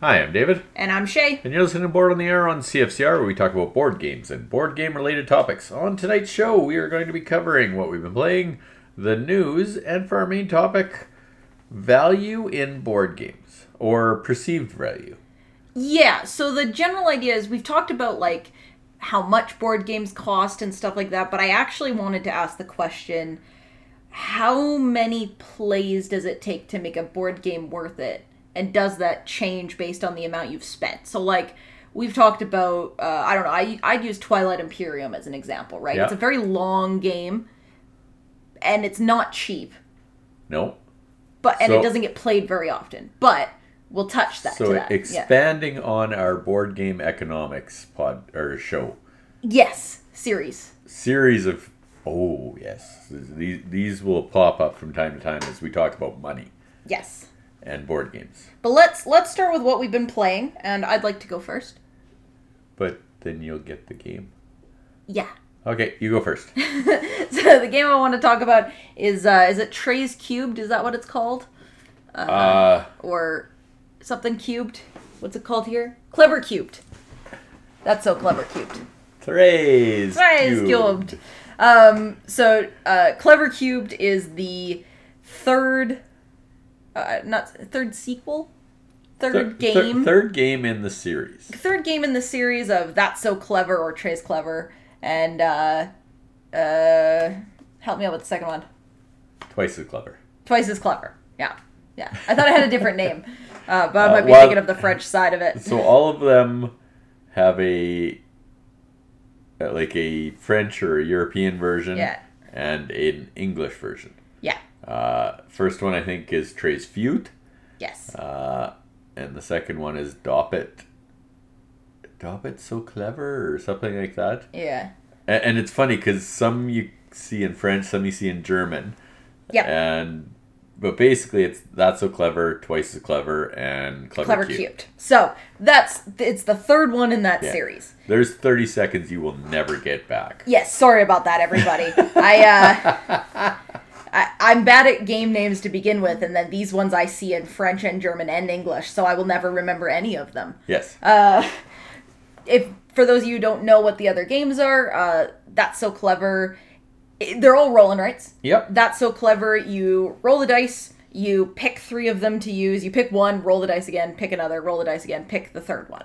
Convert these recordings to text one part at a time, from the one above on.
Hi, I'm David, And I'm Shay. and you're listening to Board on the Air on CFCR, where we talk about board games and board game related topics. On tonight's show, we are going to be covering what we've been playing, the news, and for our main topic, value in board games, or perceived value. Yeah, so the general idea is we've talked about like how much board games cost and stuff like that, but I actually wanted to ask the question how many plays does it take to make a board game worth it? And does that change based on the amount you've spent? So, like, we've talked about, uh, I don't know, I, I'd use Twilight Imperium as an example, right? Yeah. It's a very long game and it's not cheap, No? but and So- it doesn't get played very often. But we'll touch that. to So that. yeah. expanding on our board game economics pod or show Yes, series. series of oh yes these these will pop up from time to time as we talk about money Yes. And board games. But let's let's start with what we've been playing, and I'd like to go first. But then you'll get the game. Yeah. Okay, you go first. So the game I want to talk about is uh, is it Trey's Cubed? Is that what it's called, Uh, or something cubed? What's it called here? Clever Cubed. That's so clever cubed. Trey's Trey's Cubed. Um, so uh, Clever Cubed is the third, uh, not third sequel, third Thir- thir- game. third game in the series. third game in the series of That's So Clever or Trey's Clever, and uh, uh, help me out with the second one. Twice as clever. Twice as clever. Yeah, yeah. I thought I had a different name, uh, but I Uh, might be well- thinking of the French side of it. So all of them have a uh, like a French or a European version Yeah. and an English version. Yeah. Uh, first one I think is Trey's Feud, Yes. uh, and the second one is Doppelt. Doppelt so clever or something like that. Yeah. And, and it's funny because some you see in French, some you see in German. Yeah. And but basically, it's that's so clever, twice as clever, and clever, Clever cute. cubed. So that's it's the third one in that Yeah. series. There's 30 seconds you will never get back. Yes, sorry about that, everybody. I uh, I, I'm bad at game names to begin with, and then these ones I see in French and German and English, so I will never remember any of them. Yes. Uh, if for those of you who don't know what the other games are, uh, that's so clever. I- They're all rolling rights. yep. That's so clever. You roll the dice. You pick three of them to use. You pick one, roll the dice again, pick another, roll the dice again, pick the third one.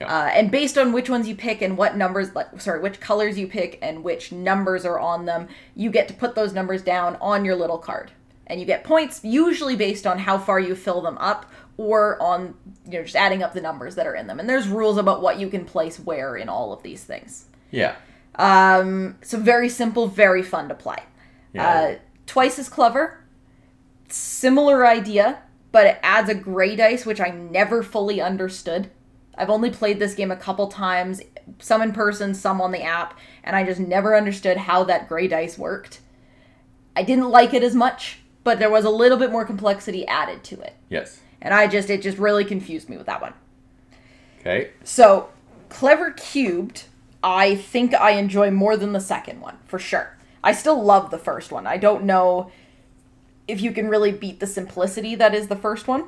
Uh, and based on which ones you pick and what numbers, like sorry, which colors you pick and which numbers are on them, you get to put those numbers down on your little card, and you get points usually based on how far you fill them up or on you know just adding up the numbers that are in them. And there's rules about what you can place where in all of these things. Yeah. Um, so very simple, very fun to play. Yeah. Uh, twice as clever. Similar idea, but it adds a gray dice, which I never fully understood. I've only played this game a couple times, some in person, some on the app, and I just never understood how that gray dice worked. I didn't like it as much, but there was a little bit more complexity added to it. yes. And I just, it just really confused me with that one. Okay. So, Clever Cubed, I think I enjoy more than the second one, for sure. I still love the first one. I don't know if you can really beat the simplicity that is the first one.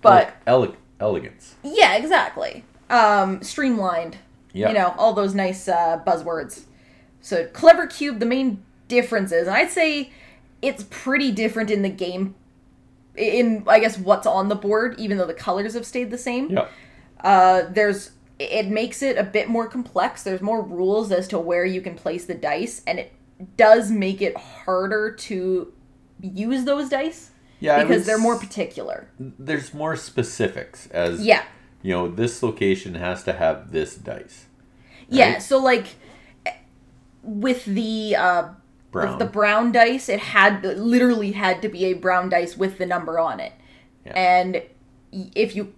But Ele- elegance. yeah, exactly. Um, streamlined. Yeah. You know, all those nice uh, buzzwords. So, Clever Cube, the main difference is, and I'd say it's pretty different in the game, in, I guess, what's on the board, even though the colors have stayed the same Yeah. uh, there's it makes it a bit more complex. There's more rules as to where you can place the dice, and it does make it harder to use those dice Yeah. Because they're more particular. There's more specifics as Yeah, you know. This location has to have this dice. yeah. So like with the uh, Brown. with the brown dice, it had literally had to be a brown dice with the number on it, Yeah. and if you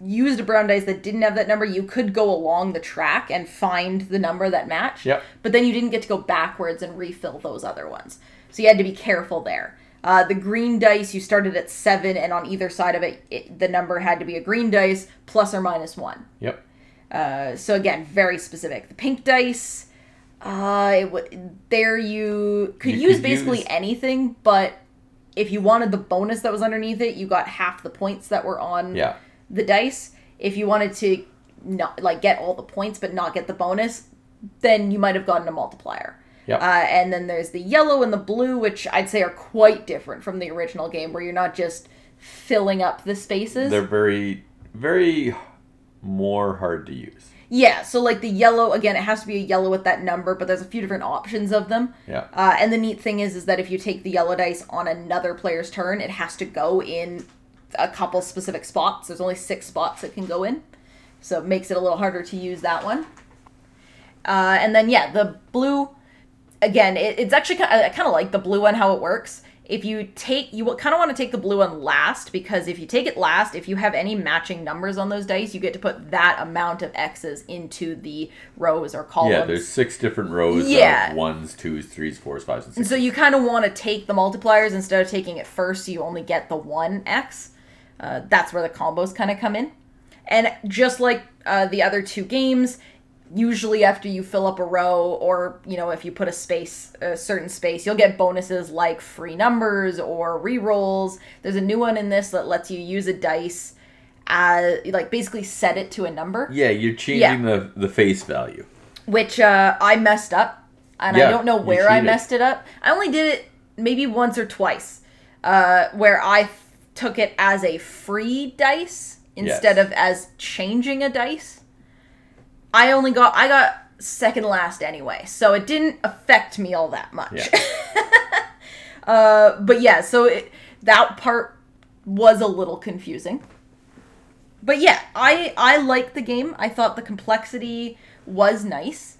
used a brown dice that didn't have that number, you could go along the track and find the number that matched. Yep. But then you didn't get to go backwards and refill those other ones. So you had to be careful there. Uh, the green dice, you started at seven, and on either side of it, it, the number had to be a green dice plus or minus one. Yep. Uh, so again, very specific. The pink dice, uh, it w- there you could You use could basically use- anything, but if you wanted the bonus that was underneath it, you got half the points that were on Yeah. the dice. If you wanted to not like get all the points but not get the bonus, then you might have gotten a multiplier. Yep. Uh, and then there's the yellow and the blue, which I'd say are quite different from the original game, where you're not just filling up the spaces. They're very, very more hard to use. Yeah, so like the yellow again, it has to be a yellow with that number, but there's a few different options of them. Yeah. Uh, and the neat thing is, is that if you take the yellow dice on another player's turn, it has to go in a couple specific spots. There's only six spots it can go in, so it makes it a little harder to use that one. Uh, and then yeah, the blue, again, it, it's actually kind of, I kind of like the blue one how it works. If you take, you kind of want to take the blue one last because if you take it last, if you have any matching numbers on those dice, you get to put that amount of X's into the rows or columns. Yeah, there's six different rows Yeah. of ones, twos, threes, fours, fives, and so you kind of want to take the multipliers instead of taking it first, so you only get the one X. Uh, that's where the combos kind of come in. And just like uh, the other two games, usually after you fill up a row, or you know, if you put a space, a certain space, you'll get bonuses like free numbers or re-rolls. There's a new one in this that lets you use a dice, uh, like basically set it to a number yeah, you're changing the, the face value. which uh, I messed up, and Yeah, I don't know where I messed it up. I only did it maybe once or twice, uh, where I f- took it as a free dice instead Yes. of as changing a dice. I only got I got second last anyway, so it didn't affect me all that much. Yeah. uh, but yeah, so it, that part was a little confusing. But yeah, I I liked the game. I thought the complexity was nice.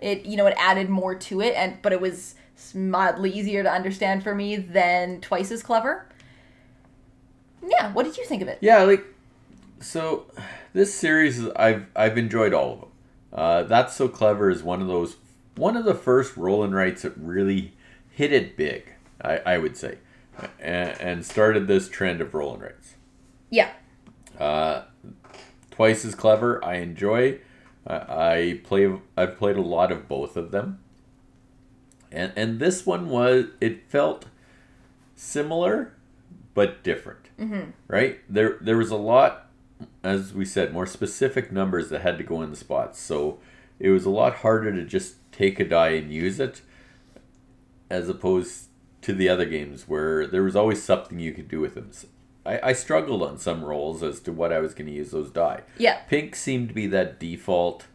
It you know it added more to it, and but it was mildly easier to understand for me than twice as clever. Yeah, what did you think of it? Yeah, like so this series I've I've enjoyed all of them. Uh, That's so clever is one of those one of the first roll and writes that really hit it big. I, I would say, and, and started this trend of roll and writes. Yeah, Uh, twice as clever. I enjoy. I, I play. I've played a lot of both of them, and and this one was. It felt similar, but different. Mm-hmm. Right there. There was a lot, as we said, more specific numbers that had to go in the spots. So it was a lot harder to just take a die and use it, as opposed to the other games where there was always something you could do with them. I, I struggled on some rolls as to what I was going to use those die. yeah, Pink seemed to be that default.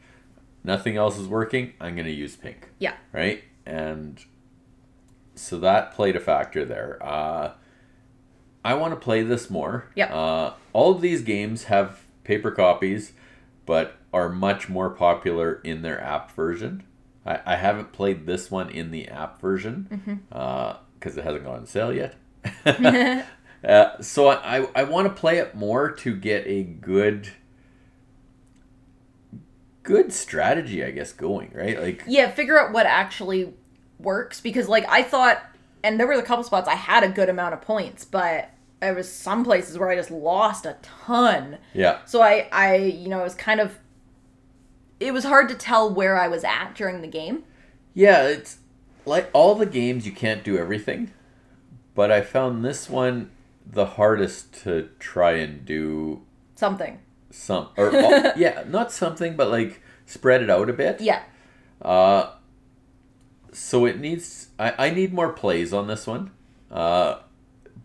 Nothing else is working. I'm going to use pink, yeah, right? And so that played a factor there. Uh, I want to play this more. Yep. Uh, all of these games have paper copies, but are much more popular in their app version. I, I haven't played this one in the app version because it hasn't gone on sale yet. Uh, so I, I want to play it more to get a good good strategy, I guess, going, right? Like yeah. Figure out what actually works because like I thought, and there were a couple spots I had a good amount of points, but there was some places where I just lost a ton. yeah. So I, I, you know, it was kind of, it was hard to tell where I was at during the game. Yeah, it's like all the games you can't do everything, but I found this one the hardest to try and do Something. some or yeah, not something but like spread it out a bit. Yeah. Uh, so it needs. I, I need more plays on this one, uh,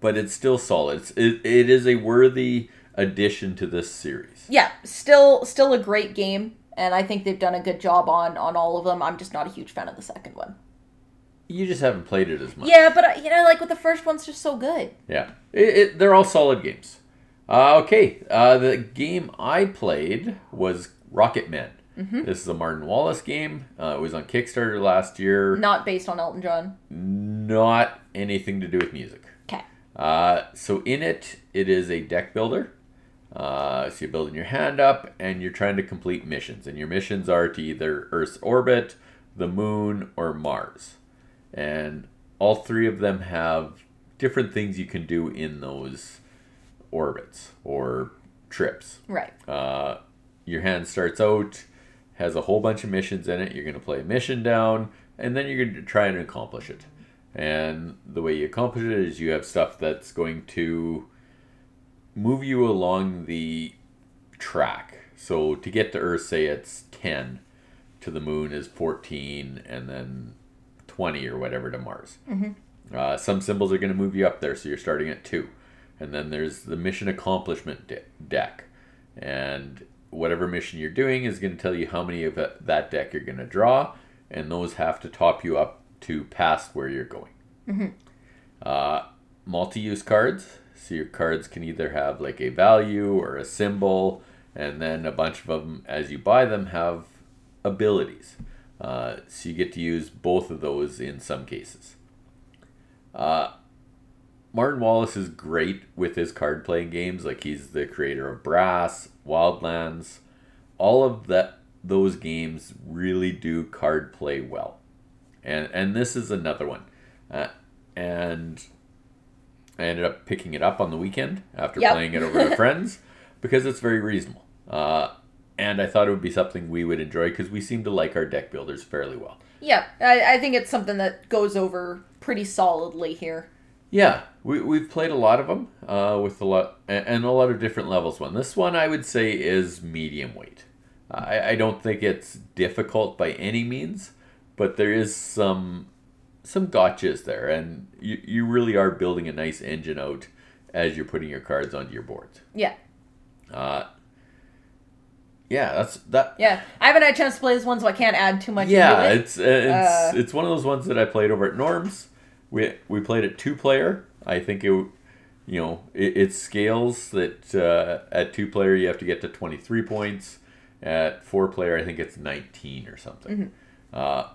but it's still solid. It's, it, it is a worthy addition to this series. Yeah. Still, still a great game, and I think they've done a good job on on all of them. I'm just not a huge fan of the second one. You just haven't played it as much. Yeah, but you know, like with the first one's just so good. Yeah, it, it, they're all solid games. Uh, okay, uh, the game I played was Rocketmen. This is a Martin Wallace game. Uh, it was on Kickstarter last year. Not based on Elton John. Not anything to do with music. Okay. Uh, so in it, it is a deck builder. Uh, so you're building your hand up, and you're trying to complete missions. And your missions are to either Earth's orbit, the moon, or Mars. And all three of them have different things you can do in those orbits or trips. Right. Uh, your hand starts out, has a whole bunch of missions in it. You're going to play a mission down, and then you're going to try and accomplish it. And the way you accomplish it is you have stuff that's going to move you along the track. So to get to Earth, say it's 10, to the moon is 14, and then 20 or whatever to Mars. Uh, some symbols are going to move you up there, so you're starting at 2. And then there's the mission accomplishment de- deck. And whatever mission you're doing is going to tell you how many of that deck you're going to draw, and those have to top you up to past where you're going. Uh, multi-use cards. So your cards can either have like a value or a symbol, and then a bunch of them, as you buy them, have abilities. Uh, so you get to use both of those in some cases. Uh, Martin Wallace is great with his card playing games. Like he's the creator of Brass, Wildlands, all of that. Those games really do card play well, and and this is another one. Uh, and I ended up picking it up on the weekend after Yep. playing it over with friends because it's very reasonable. Uh, and I thought it would be something we would enjoy because we seem to like our deck builders fairly well. Yeah, I, I think it's something that goes over pretty solidly here. Yeah, we, we've played a lot of them uh, with a lot and, and a lot of different levels. One, this one I would say is medium weight. I, I don't think it's difficult by any means, but there is some some gotchas there, and you, you really are building a nice engine out as you're putting your cards onto your boards. Yeah, Uh, yeah, that's that. yeah. I haven't had a chance to play this one, so I can't add too much. Yeah, into it. it's uh, it's Uh, it's one of those ones that I played over at Norm's. We we played it two player. I think it, you know, it, it scales that uh, at two player you have to get to twenty three points. At four player, I think it's nineteen or something. Uh,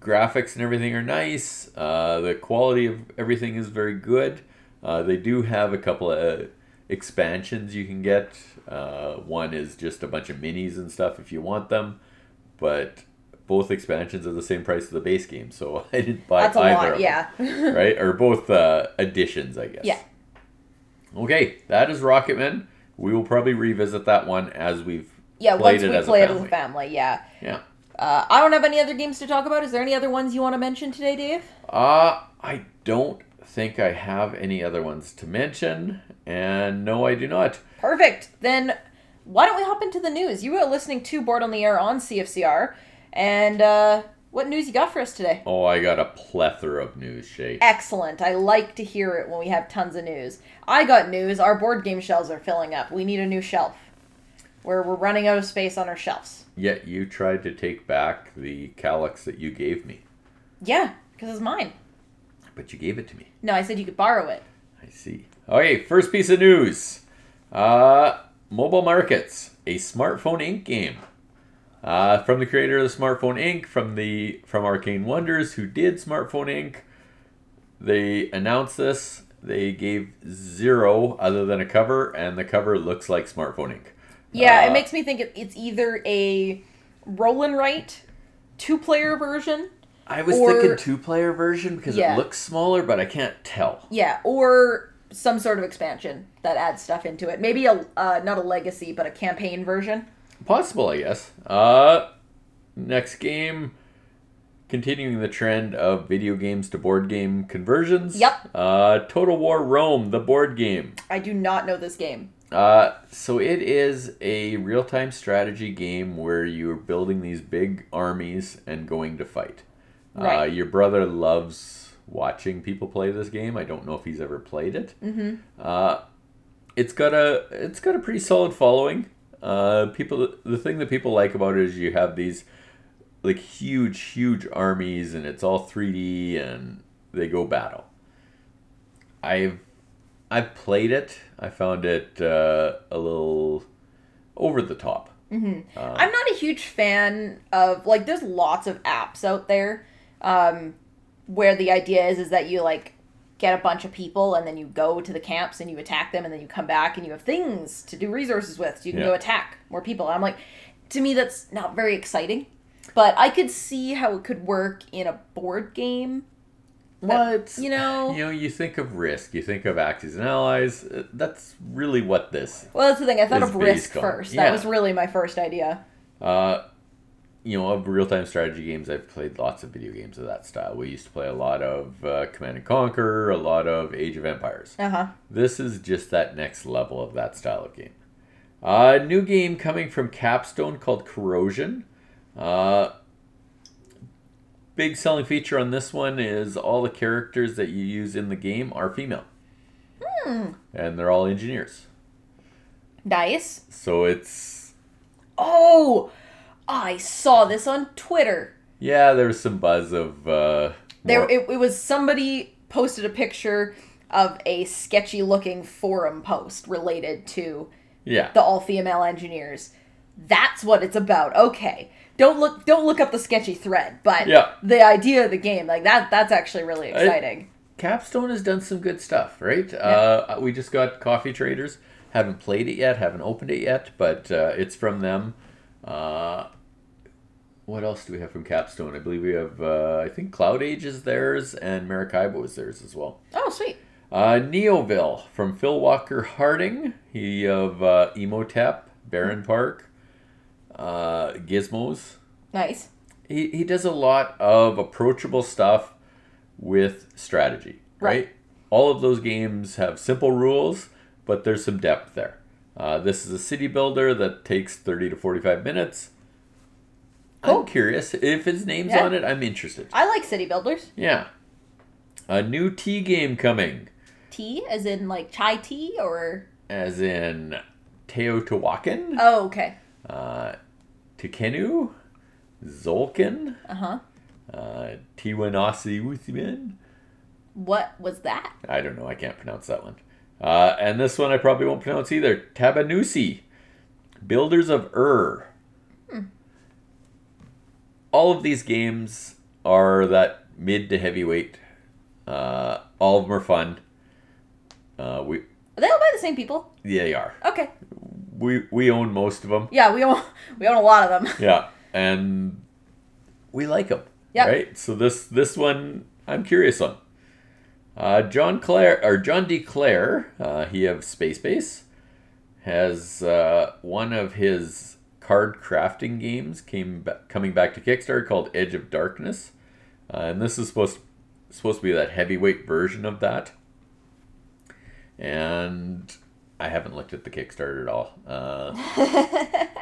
graphics and everything are nice. Uh, the quality of everything is very good. Uh, they do have a couple of expansions you can get. Uh, one is just a bunch of minis and stuff if you want them, but both expansions are the same price as the base game, so I didn't buy That's a either. lot. them, Yeah. right? Or both uh, additions, I guess. Yeah. Okay, that is Rocketmen. We will probably revisit that one as we've yeah. played Once it we as play a it as family. a family. Yeah. Yeah. Uh, I don't have any other games to talk about. Is there any other ones you want to mention today, Dave? Uh, I don't think I have any other ones to mention, and no, I do not. Perfect. Then why don't we hop into the news? You are listening to Board on the Air on CFCR, and uh, what news you got for us today? Oh, I got a plethora of news, Shay. Excellent. I like to hear it when we have tons of news. I got news. Our board game shelves are filling up. We need a new shelf. We're, we're running out of space on our shelves. Yet you tried to take back the calyx that you gave me, Yeah, because it's mine. but you gave it to me. No, I said you could borrow it. I see. Okay, first piece of news. Uh, Mobile Markets, a Smartphone Inc. game. Uh, from the creator of the Smartphone Inc., from the from Arcane Wonders, who did Smartphone Inc. They announced this. They gave zero other than a cover, and the cover looks like Smartphone Inc. Yeah, Uh, it makes me think it's either a roll and write two player version. I was or- thinking two-player version because Yeah. it looks smaller, but I can't tell. Yeah, or some sort of expansion that adds stuff into it. Maybe a uh, not a legacy, but a campaign version. Possible, I guess. Uh, next game, continuing the trend of video games to board game conversions. Yep. Uh, Total War Rome, the board game. I do not know this game. Uh, so it is a real-time strategy game where you're building these big armies and going to fight. Uh, Right. your brother loves watching people play this game. I don't know if he's ever played it. Mm-hmm. Uh, it's got a it's got a pretty solid following. Uh, people, the thing that people like about it is you have these like huge, huge armies, and it's all 3D, and they go battle. I've I've played it. I found it uh, a little over the top. I'm not a huge fan of like. There's lots of apps out there, um, where the idea is is that you like get a bunch of people and then you go to the camps and you attack them and then you come back and you have things to do resources with. So you can Yeah. go attack more people. I'm like, to me that's not very exciting, but I could see how it could work in a board game. What you know- You know, you think of Risk, you think of Axis and Allies. uh, That's really what this. Well, that's the thing. I thought of Risk on- first. yeah. That was really my first idea. Uh, you know, of real-time strategy games, I've played lots of video games of that style. We used to play a lot of uh, Command and Conquer, a lot of Age of Empires. Uh huh. This is just that next level of that style of game. A new game coming from Capstone called Corrosion. Uh, big selling feature on this one is all the characters that you use in the game are female. And they're all engineers. Nice. So it's Oh, I saw this on Twitter. yeah, there was some buzz of uh There, it, it was somebody posted a picture of a sketchy looking forum post related to yeah. the all female engineers. That's what it's about. Okay. Don't look don't look up the sketchy thread, but Yeah. the idea of the game, like that that's actually really exciting. Capstone has done some good stuff, right? Uh, we just got Coffee Traders. Haven't played it yet, haven't opened it yet, but uh, it's from them. Uh, what else do we have from Capstone? I believe we have, uh, I think Cloud Age is theirs, and Maracaibo is theirs as well. oh, sweet. Uh, Neoville from Phil Walker Harding. He of uh, Imhotep, Barron Park, uh, Gizmos. Nice. He, he does a lot of approachable stuff with strategy, right? Right. All of those games have simple rules, but there's some depth there. Uh, this is a city builder that takes 30 to 45 minutes. Cool. I'm curious. If his name's Yeah. on it, I'm interested. I like city builders. Yeah. A new tea game coming, Tea as in like chai tea or as in Teotihuacan, Oh, okay. uh, Tekhenu, Tzolk'in, Uh-huh. uh, Tiwanasi What was that? I don't know. I can't pronounce that one. Uh, and this one I probably won't pronounce either. Tabannusi, Builders of Ur. All of these games are that mid to heavyweight. Uh, all of them are fun. Uh, we Are they all by the same people? yeah, they are. Okay. We we own most of them. Yeah, we own we own a lot of them. Yeah, and we like them. Yeah. Right. So this this one I'm curious on. Uh, John Clair or John D. Clair, uh, he of Space Base, has uh, one of his card crafting games came ba- coming back to Kickstarter called Edge of Darkness, uh, and this is supposed supposed to be that heavyweight version of that. And I haven't looked at the Kickstarter at all. Uh,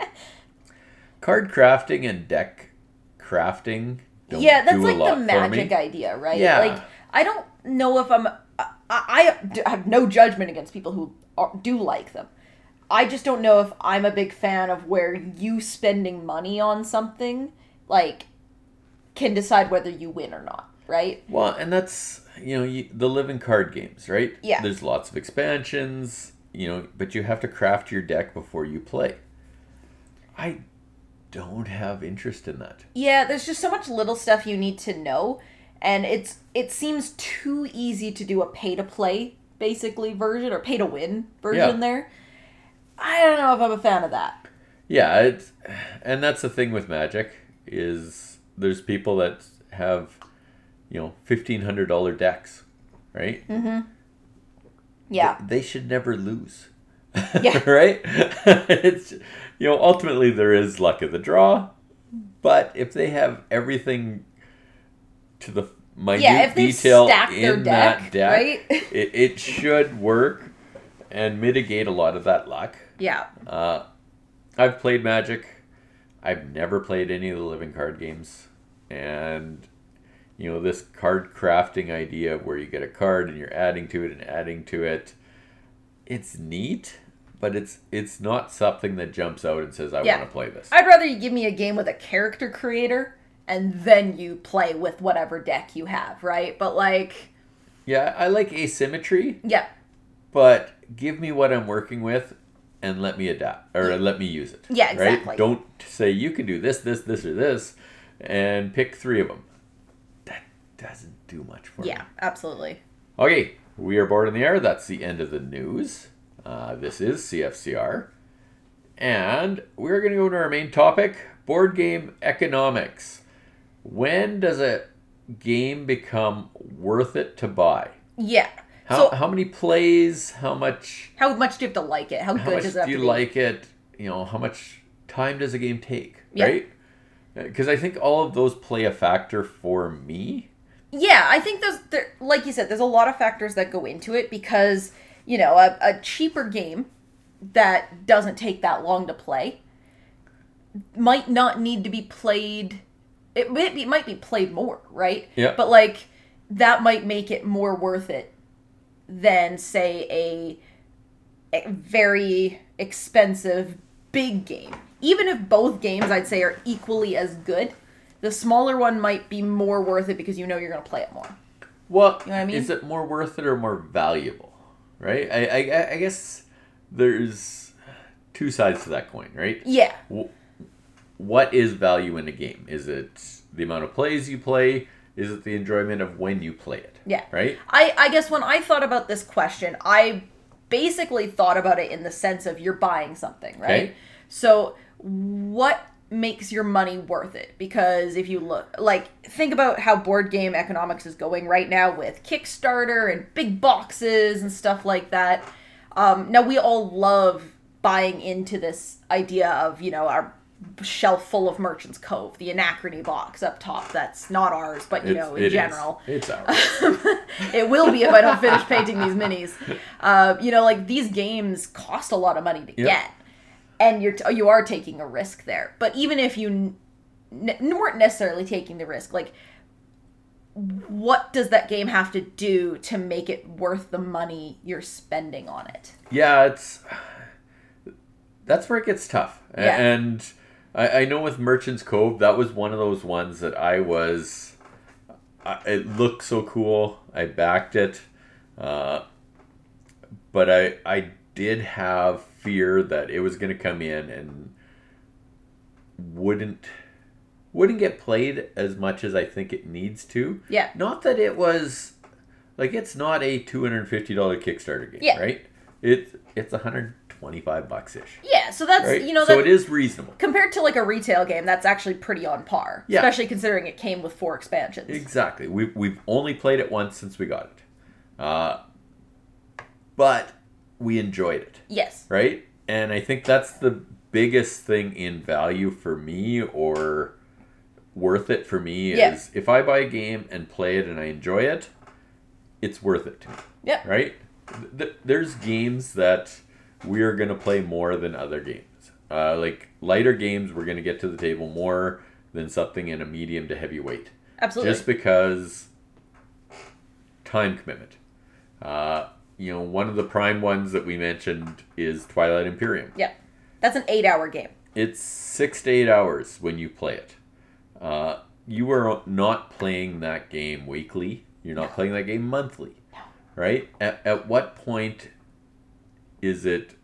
card crafting and deck crafting. Don't yeah, that's like lot the magic idea, right? Yeah. Like I don't know if I'm I, I have no judgment against people who are, do like them. I just don't know if I'm a big fan of where you spending money on something like can decide whether you win or not, right? Well, and that's you know you, the living card games, right? Yeah. There's lots of expansions, you know, but you have to craft your deck before you play. I don't have interest in that. Yeah, there's just so much little stuff you need to know, and it's it seems too easy to do a pay to play basically version or pay to win version Yeah. there. I don't know if I'm a fan of that. Yeah, it's and that's the thing with Magic is there's people that have you know fifteen hundred dollar decks, right? Mm-hmm. Yeah. they should never lose. Yeah. right? it's you know, ultimately there is luck of the draw, but if they have everything to the minute Yeah, detail in their deck, that deck, right? it, it should work and mitigate a lot of that luck. Yeah. Uh, I've played Magic. I've never played any of the living card games, and you know this card crafting idea where you get a card and you're adding to it and adding to it. It's neat, but it's it's not something that jumps out and says I Yeah. want to play this. I'd rather you give me a game with a character creator and then you play with whatever deck you have, right? But like, yeah, I like asymmetry, yeah. but give me what I'm working with and let me adapt or let me use it. Yeah, right? exactly. Don't say you can do this, this, this, or this, and pick three of them. That doesn't do much for me. Yeah, absolutely. Okay, we are Board on the Air. That's the end of the news. Uh, this is CFCR. And we're going to go to our main topic board game economics. When does a game become worth it to buy? Yeah. How, so how many plays? How much? how much do you have to like it? How, How good does it do you be? like it? You know, how much time does a game take? Yeah. Right? Because I think all of those play a factor for me. Yeah, I think there's there, like you said, there's a lot of factors that go into it because you know a, a cheaper game that doesn't take that long to play might not need to be played it might be, might be played more right Yeah. but like that might make it more worth it than say a, a very expensive big game even if both games i'd say are equally as good the smaller one might be more worth it because you know you're going to play it more Well, You know what I mean? is it more worth it or more valuable? Right? I, I, I guess there's two sides to that coin, right? yeah Wh- What is value in a game? Is it the amount of plays you play? Is it the enjoyment of when you play it? Yeah. Right? I, I guess when I thought about this question, I basically thought about it in the sense of you're buying something, right? Okay. So, what makes your money worth it? Because if you look, like, think about how board game economics is going right now with Kickstarter and big boxes and stuff like that. Um, now, we all love buying into this idea of, you know, our shelf full of Merchant's Cove, the Anachrony box up top. That's not ours, but, you It's- know, in it is. general It's ours. it will be if I don't finish painting these minis. Uh, you know, like these games cost a lot of money to Yep. get, and you're t- you are taking a risk there. But even if you n- n- weren't necessarily taking the risk, like what does that game have to do to make it worth the money you're spending on it? yeah, it's that's where it gets tough. Yeah. And I, I know with Merchant's Cove, that was one of those ones that I was. I, it looked so cool. I backed it, uh, but I I did have fear that it was going to come in and wouldn't wouldn't get played as much as I think it needs to. Yeah. Not that it was like it's not a two hundred and fifty dollar Kickstarter game, Yeah. right? It it's twenty five bucks ish, Yeah, so that's right? you know so that it is reasonable. compared to like a retail game, that's actually pretty on par. Yeah. Especially considering it came with four expansions. Exactly. We've we've only played it once since we got it, uh, but we enjoyed it, yes. right? And I think that's the biggest thing in value for me, or worth it for me, Yeah. is if I buy a game and play it and I enjoy it, it's worth it to me. Yep. right? Th- there's games that we are going to play more than other games. Uh, like lighter games, we're going to get to the table more than something in a medium to heavy weight. Absolutely. Just because time commitment. Uh, you know, one of the prime ones that we mentioned is Twilight Imperium. Yeah, That's an eight hour game. It's six to eight hours when you play it. Uh, you are not playing that game weekly. You're not playing that game monthly, right? At, at what point is it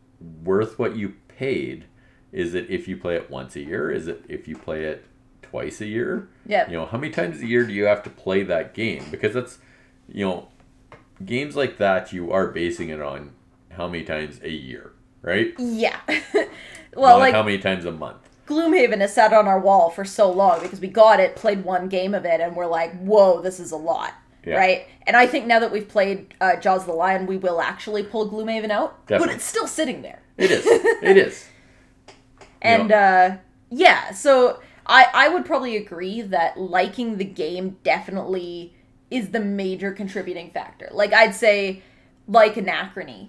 worth what you paid? Is it if you play it once a year? Is it if you play it twice a year? Yeah. You know, how many times a year do you have to play that game? Because that's, you know, games like that, you are basing it on how many times a year, right? Yeah. well, Not like how many times a month. Gloomhaven has sat on our wall for so long because we got it, played one game of it, and we're like, whoa, this is a lot. Yeah. Right? And I think now that we've played uh, Jaws of the Lion, we will actually pull Gloomhaven out. But it's still sitting there. It is. It is. And uh, yeah, so I, I would probably agree that liking the game definitely is the major contributing factor. Like, I'd say, like Anachrony,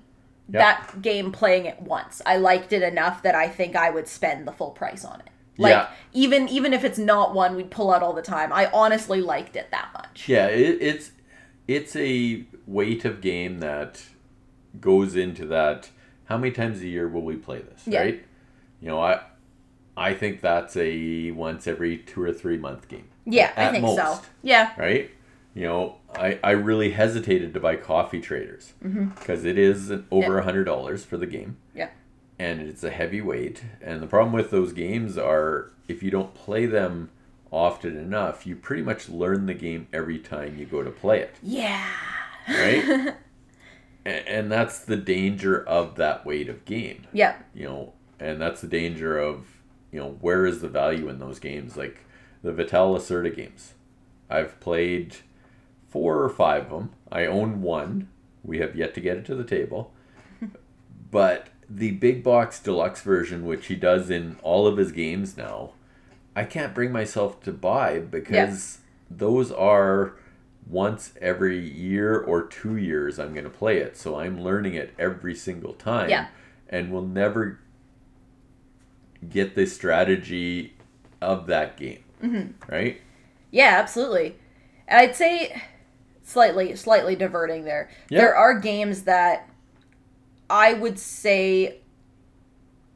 Yeah. that game playing it once, I liked it enough that I think I would spend the full price on it. Like Yeah. even even if it's not one we'd pull out all the time, I honestly liked it that much. Yeah, it, it's it's a weight of game that goes into that. How many times a year will we play this? Yeah. Right. You know, I I think that's a once every two or three month game. Yeah, I think so. most. Yeah. Right. You know, I, I really hesitated to buy Coffee Traders because is an, over Mm-hmm. Yeah. a hundred dollars for the game. Yeah. And it's a heavy weight. And the problem with those games are if you don't play them often enough, you pretty much learn the game every time you go to play it, Yeah. right? And that's the danger of that weight of game, Yeah. you know, and that's the danger of, you know, where is the value in those games? Like the Vital Lacerda games. I've played four or five of them. I own one. We have yet to get it to the table. but the big box deluxe version, which he does in all of his games now, I can't bring myself to buy because those are once every year or two years I'm going to play it. So I'm learning it every single time. Yeah. and will never get the strategy of that game. Mm-hmm. Right? Yeah, absolutely. And I'd say slightly slightly diverting there. Yeah. There are games that I would say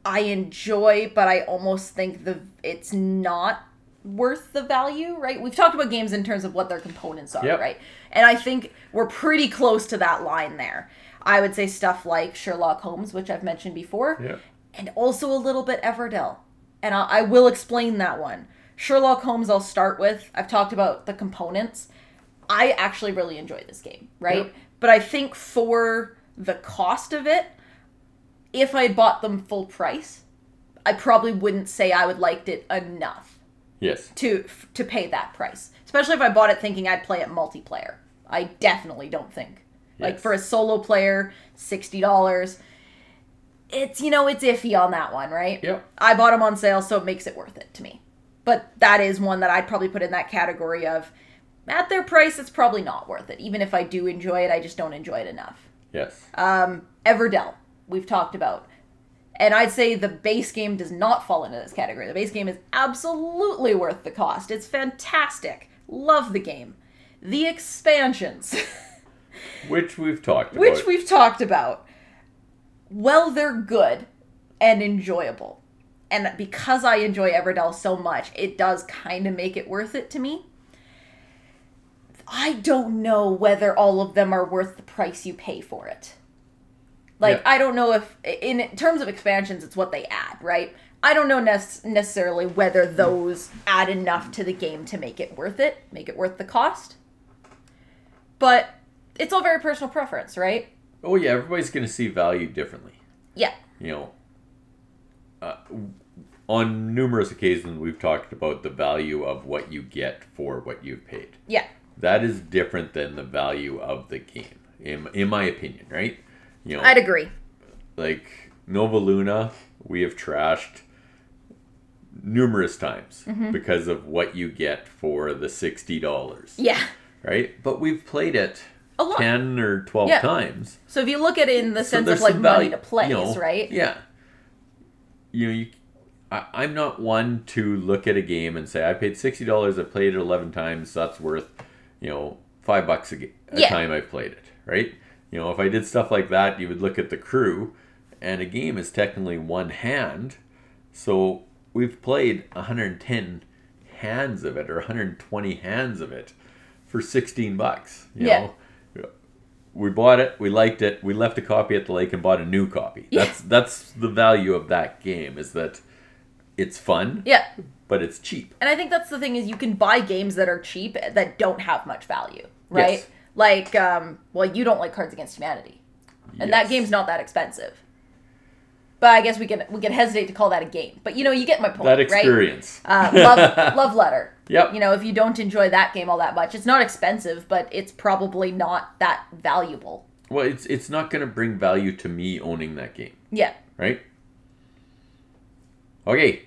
I enjoy, but I almost think the it's not worth the value, right? We've talked about games in terms of what their components are, Yep. right? And I think we're pretty close to that line there. I would say stuff like Sherlock Holmes, which I've mentioned before, Yeah. and also a little bit Everdell. And I, I will explain that one. Sherlock Holmes, I'll start with. I've talked about the components. I actually really enjoy this game, right? Yep. But I think for the cost of it, if I bought them full price, I probably wouldn't say I would liked it enough Yes. to to pay that price. Especially if I bought it thinking I'd play it multiplayer. I definitely don't think. Like for a solo player, sixty dollars. It's you know it's iffy on that one, right? Yep. I bought them on sale, so it makes it worth it to me. But that is one that I'd probably put in that category of at their price, it's probably not worth it. Even if I do enjoy it, I just don't enjoy it enough. Yes. Um, Everdell, we've talked about. And I'd say the base game does not fall into this category. The base game is absolutely worth the cost. It's fantastic. Love the game. The expansions, Which we've talked which we've talked about, well, they're good and enjoyable. And because I enjoy Everdell so much, it does kind of make it worth it to me. I don't know whether all of them are worth the price you pay for it. Like, Yeah. I don't know if, in terms of expansions, it's what they add, right? I don't know nec- necessarily whether those add enough to the game to make it worth it, make it worth the cost. But it's all very personal preference, right? oh yeah, everybody's going to see value differently. Yeah. You know, uh, on numerous occasions we've talked about the value of what you get for what you've paid. Yeah. That is different than the value of the game, in in my opinion. Right? You know, I'd agree. like Nova Luna, we have trashed numerous times Mm-hmm. because of what you get for the sixty dollars. Yeah. Right? But we've played it ten or twelve Yeah. times. So if you look at it in the sense there's of like some money to place, you know, right? Yeah. You know, you, I, I'm not one to look at a game and say I paid sixty dollars. I played it eleven times. That's worth, you know, five bucks a, ga- a Yeah. time I've played it. Right. You know, if I did stuff like that, you would look at the crew, and a game is technically one hand. So we've played 110 hands of it or 120 hands of it for 16 bucks. You Yeah. know, we bought it, we liked it, we left a copy at the lake and bought a new copy. Yeah. That's that's the value of that game is that it's fun, Yeah. but it's cheap. And I think that's the thing is you can buy games that are cheap that don't have much value, right? Yes. Like, um, well, you don't like Cards Against Humanity, and that game's not that expensive. But I guess we can we can hesitate to call that a game. But you know, you get my point, That right? experience. Uh, love, love letter. Yep. You know, if you don't enjoy that game all that much, it's not expensive, but it's probably not that valuable. Well, it's it's not going to bring value to me owning that game, Yeah. right? Okay.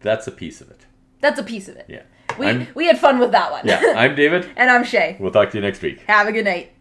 That's a piece of it. That's a piece of it. Yeah. We I'm, we had fun with that one. yeah, I'm David. and I'm Shay. We'll talk to you next week. Have a good night.